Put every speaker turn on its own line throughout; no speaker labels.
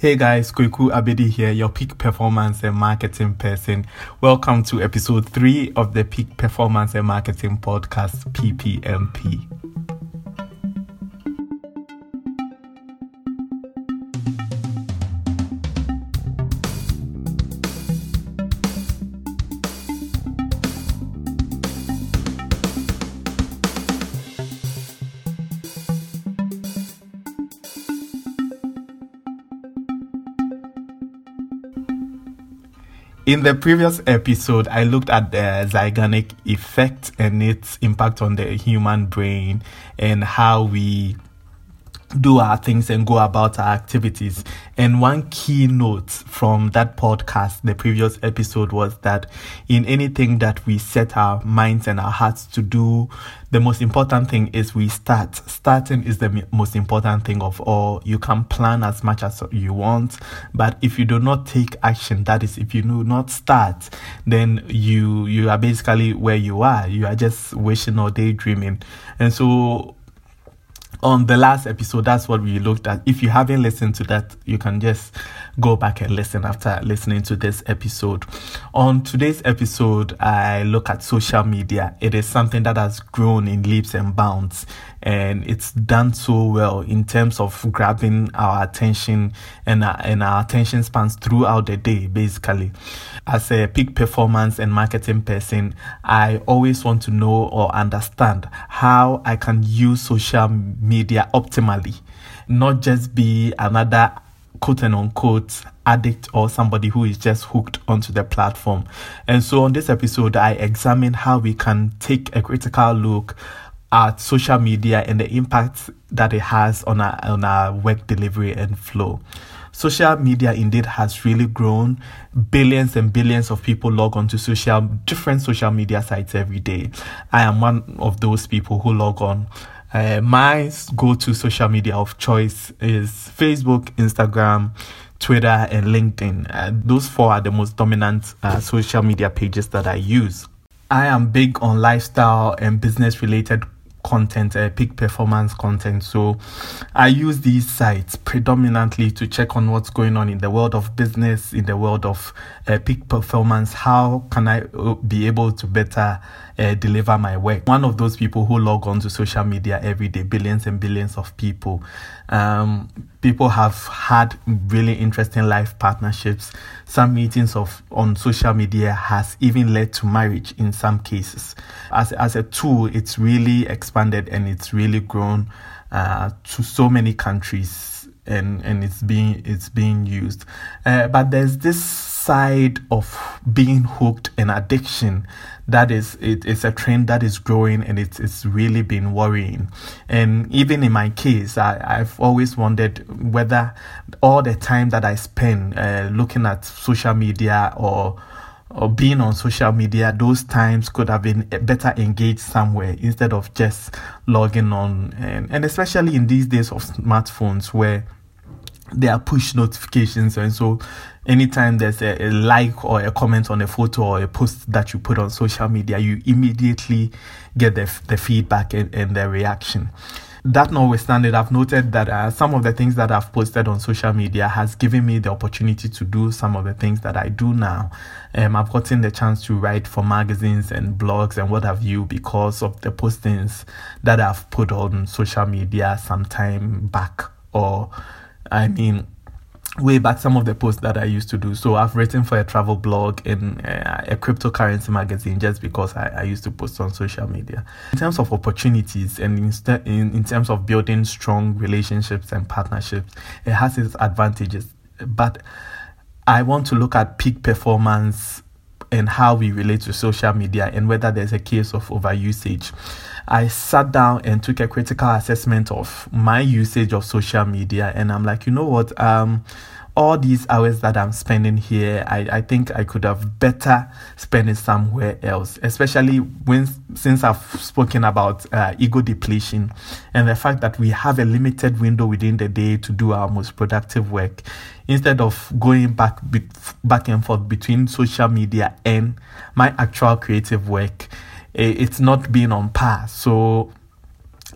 Hey guys, Kweku Abedi here, your peak performance and marketing person. Welcome to episode 3 of the Peak Performance and Marketing Podcast, PPMP. In the previous episode, I looked at the Zeigarnik effect and its impact on the human brain and how we do our things and go about our activities. And one key note from that podcast, the previous episode, was that in anything that we set our minds and our hearts to do, the most important thing is we start. Starting is the most important thing of all. You can plan as much as you want, but if you do not take action, that is, if you do not start, then you you are basically where you are. You are just wishing or daydreaming. And so on the last episode, that's what we looked at. If you haven't listened to that, you can just go back and listen after listening to this episode. On today's episode, I look at social media. It is something that has grown in leaps and bounds, and it's done so well in terms of grabbing our attention and our, and our attention spans throughout the day, basically. As a peak performance and marketing person, I always want to know or understand how I can use social media optimally, not just be another quote and unquote addict or somebody who is just hooked onto the platform. And so on this episode, I examine how we can take a critical look at social media and the impact that it has on our, on our work delivery and flow. Social media indeed has really grown. Billions and billions of people log on to social different social media sites every day. I am one of those people who log on uh, my go to social media of choice is Facebook, Instagram, Twitter, and LinkedIn. Uh, those four are the most dominant uh, social media pages that I use. I am big on lifestyle and business related content, uh, peak performance content. So I use these sites predominantly to check on what's going on in the world of business, in the world of uh, peak performance. How can I uh, be able to better uh, deliver my work? One of those people who log on to social media every day, billions and billions of people. Um, people have had really interesting life partnerships. Some meetings of on social media has even led to marriage in some cases. As as a tool, it's really expanded and it's really grown uh, to so many countries, and and it's being it's being used. Uh, but there's this side of being hooked in addiction that is it, it's a trend that is growing and it's it's really been worrying and even in my case I, i've always wondered whether all the time that i spend uh, looking at social media or or being on social media, those times could have been better engaged somewhere instead of just logging on. And, and especially in these days of smartphones where there are push notifications and so anytime there's a, a, like or a comment on a photo or a post that you put on social media you immediately get the, the feedback and, and the reaction. That notwithstanding i've noted that uh, some of the things that i've posted on social media has given me the opportunity to do some of the things that i do now. Um, i've gotten the chance to write for magazines and blogs and what have you because of the postings that i've put on social media some time back or I mean, way back some of the posts that I used to do. So I've written for a travel blog in uh, a cryptocurrency magazine just because I, I, used to post on social media. In terms of opportunities and in, in, in terms of building strong relationships and partnerships, it has its advantages. But I want to look at peak performance and how we relate to social media and whether there's a case of overusage. I sat down and took a critical assessment of my usage of social media, and I'm like, you know what? Um, all these hours that I'm spending here, I, I think I could have better spent it somewhere else, especially when since I've spoken about uh, ego depletion and the fact that we have a limited window within the day to do our most productive work. Instead of going back be, back and forth between social media and my actual creative work, it's not being on par. So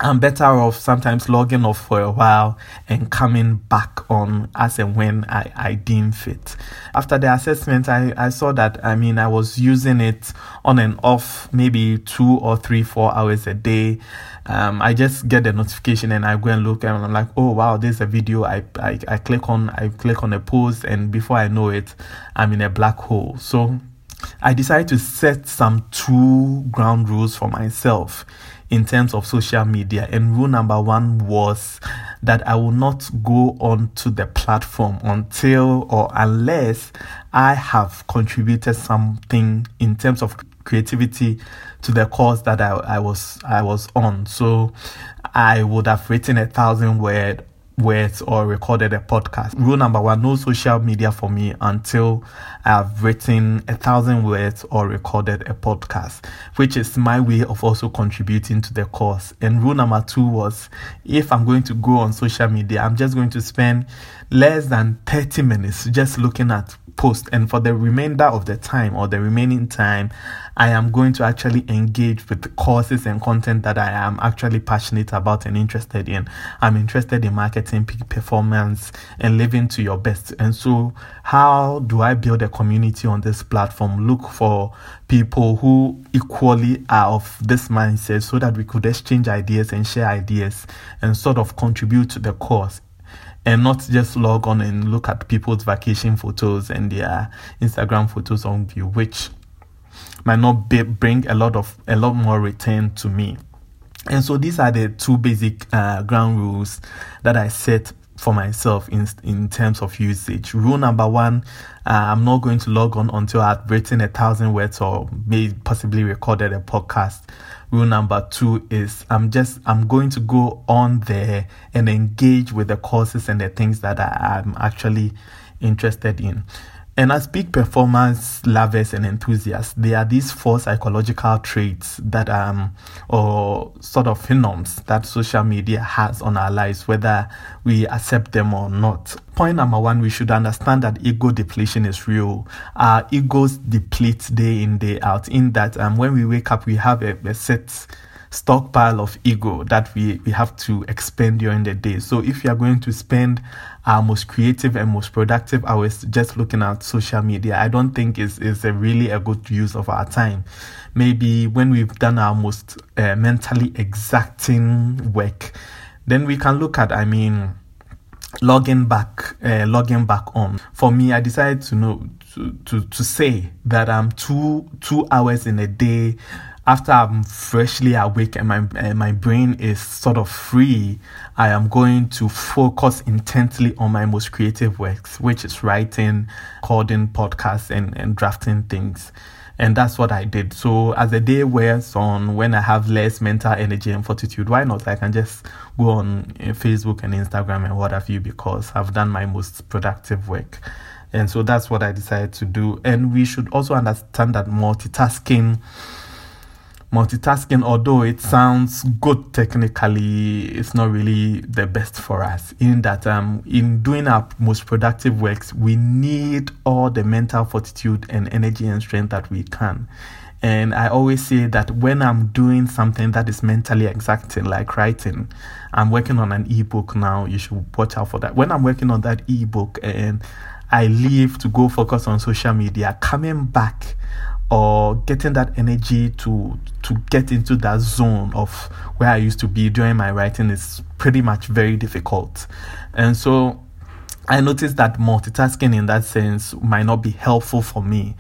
I'm better off sometimes logging off for a while and coming back on as and when I, I deem fit. After the assessment, I, I saw that, I mean, I was using it on and off, maybe two or three, four hours a day. Um, I just get the notification and I go and look and I'm like, oh wow, there's a video. I, I, I click on, I click on a post and before I know it, I'm in a black hole. So I decided to set some two ground rules for myself in terms of social media. And rule number one was that I will not go onto the platform until or unless I have contributed something in terms of creativity to the course that I, I was I was on. So I would have written a thousand word words or recorded a podcast. Rule number one no social media for me until I have written a thousand words or recorded a podcast, which is my way of also contributing to the course. And rule number two was if I'm going to go on social media, I'm just going to spend less than 30 minutes just looking at post and for the remainder of the time or the remaining time i am going to actually engage with the courses and content that i am actually passionate about and interested in. I'm interested in marketing peak performance and living to your best. And so how do i build a community on this platform? Look for people who equally are of this mindset so that we could exchange ideas and share ideas and sort of contribute to the course and not just log on and look at people's vacation photos and their Instagram photos on view, which might not be, bring a lot of a lot more return to me. And so these are the two basic uh, ground rules that I set for myself in in terms of usage. Rule number one: uh, I'm not going to log on until I've written a thousand words or maybe possibly recorded a podcast rule number two is i'm just i'm going to go on there and engage with the courses and the things that I, i'm actually interested in and as peak performance lovers and enthusiasts, there are these four psychological traits that um or sort of phenoms that social media has on our lives, whether we accept them or not. Point number one, we should understand that ego depletion is real. Our egos deplete day in, day out. In that um when we wake up we have a, a set stockpile of ego that we, we have to expend during the day. So if you are going to spend our most creative and most productive hours just looking at social media, I don't think is is a really a good use of our time. Maybe when we've done our most uh, mentally exacting work, then we can look at, I mean, logging back, uh, logging back on. For me, I decided to know to, to, to say that I'm two two hours in a day after I'm freshly awake and my uh, my brain is sort of free, I am going to focus intently on my most creative works, which is writing, coding, podcasts, and, and drafting things. And that's what I did. So as the day wears on, when I have less mental energy and fortitude, why not? I can just go on uh, Facebook and Instagram and what have you because I've done my most productive work. And so that's what I decided to do. And we should also understand that multitasking multitasking, although it sounds good technically, it's not really the best for us. In that, um, in doing our most productive works, we need all the mental fortitude and energy and strength that we can. And I always say that when I'm doing something that is mentally exacting, like writing, I'm working on an ebook now. You should watch out for that. When I'm working on that ebook and I leave to go focus on social media, coming back or getting that energy to to get into that zone of where I used to be during my writing is pretty much very difficult. And so I noticed that multitasking in that sense might not be helpful for me.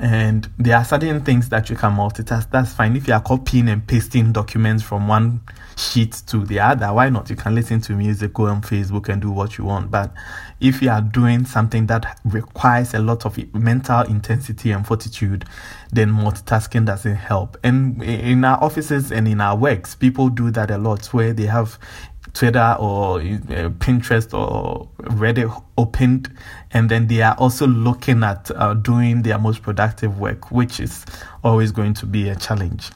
And there are certain things that you can multitask. That's fine. If you are copying and pasting documents from one sheet to the other, why not? You can listen to music, go on Facebook, and do what you want. But if you are doing something that requires a lot of mental intensity and fortitude, then multitasking doesn't help. And in our offices and in our works, people do that a lot where they have Twitter or Pinterest or Reddit opened, and then they are also looking at uh, doing their most productive work, which is always going to be a challenge.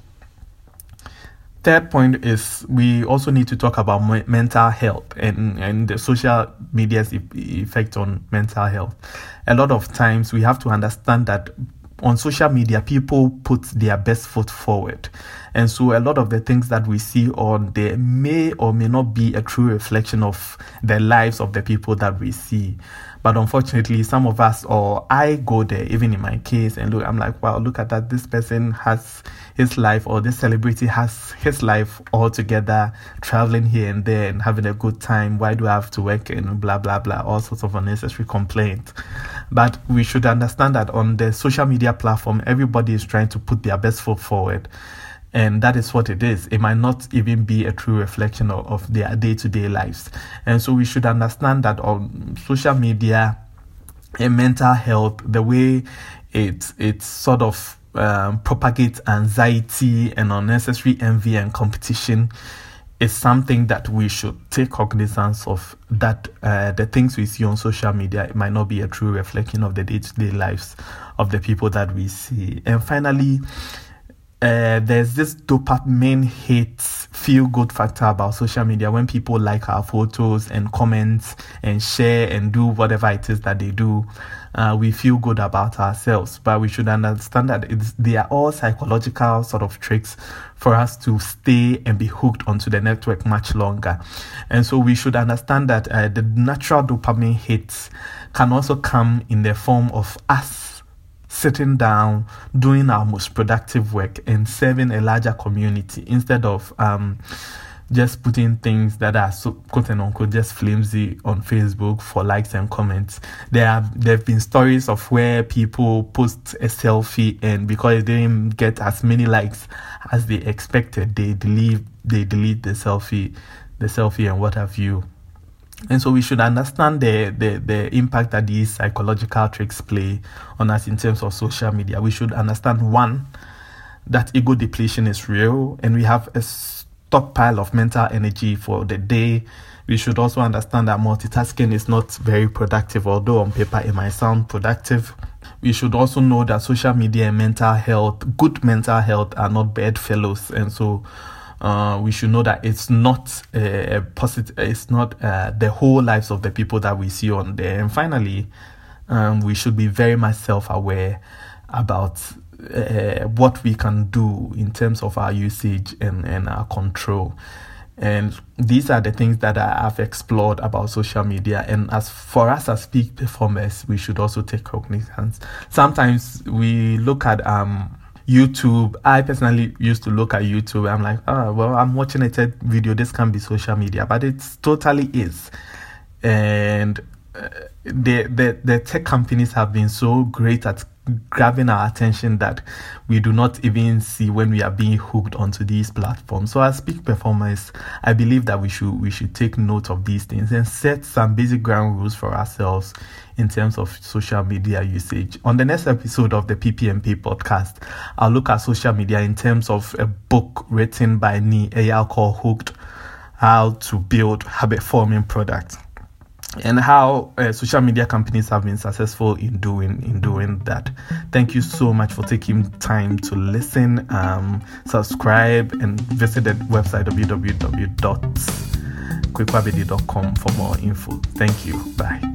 Third point is we also need to talk about mental health and, and the social media's effect on mental health. A lot of times we have to understand that on social media, people put their best foot forward. And so a lot of the things that we see on there may or may not be a true reflection of the lives of the people that we see. But unfortunately, some of us, or I go there, even in my case, and look, I'm like, wow, look at that. This person has his life, or this celebrity has his life all together, traveling here and there and having a good time. Why do I have to work and blah, blah, blah, all sorts of unnecessary complaints. But we should understand that on the social media platform, everybody is trying to put their best foot forward and that is what it is. It might not even be a true reflection of, of their day to day lives. And so we should understand that on social media and mental health, the way it it sort of um, propagates anxiety and unnecessary envy and competition is something that we should take cognizance of that uh, the things we see on social media it might not be a true reflection of the day-to-day lives of the people that we see and finally uh, there's this dopamine hit feel good factor about social media when people like our photos and comments and share and do whatever it is that they do uh, we feel good about ourselves. But we should understand that they are all psychological sort of tricks for us to stay and be hooked onto the network much longer. And so we should understand that uh, the natural dopamine hits can also come in the form of us sitting down, doing our most productive work, and serving a larger community instead of um, just putting things that are so quote and unquote just flimsy on Facebook for likes and comments. There have there have been stories of where people post a selfie and because they didn't get as many likes as they expected, they delete they delete the selfie, the selfie and what have you. And so we should understand the, the, the impact that these psychological tricks play on us in terms of social media. We should understand one, that ego depletion is real and we have a stockpile of mental energy for the day. We should also understand that multitasking is not very productive, although on paper it might sound productive. We should also know that social media and mental health, good mental health, are not bedfellows. And so uh, we should know that it's not a, positive, it's not uh, the whole lives of the people that we see on there. And finally, um, we should be very much self-aware about uh, what we can do in terms of our usage and, and our control. And these are the things that I have explored about social media. And as for us as peak performers, we should also take cognizance. Sometimes we look at um, YouTube. I personally used to look at YouTube. I'm like, oh, well, I'm watching a tech video. This can be social media, but it totally is. And the, the the tech companies have been so great at grabbing our attention that we do not even see when we are being hooked onto these platforms. So as peak performers, I believe that we should we should take note of these things and set some basic ground rules for ourselves in terms of social media usage. On the next episode of the PPMP podcast, I'll look at social media in terms of a book written by Nir Eyal called Hooked How to Build Habit Forming Products and how uh, social media companies have been successful in doing in doing that. Thank you so much for taking time to listen, um, subscribe, and visit the website www.kwekuabedi.com for more info. Thank you. Bye.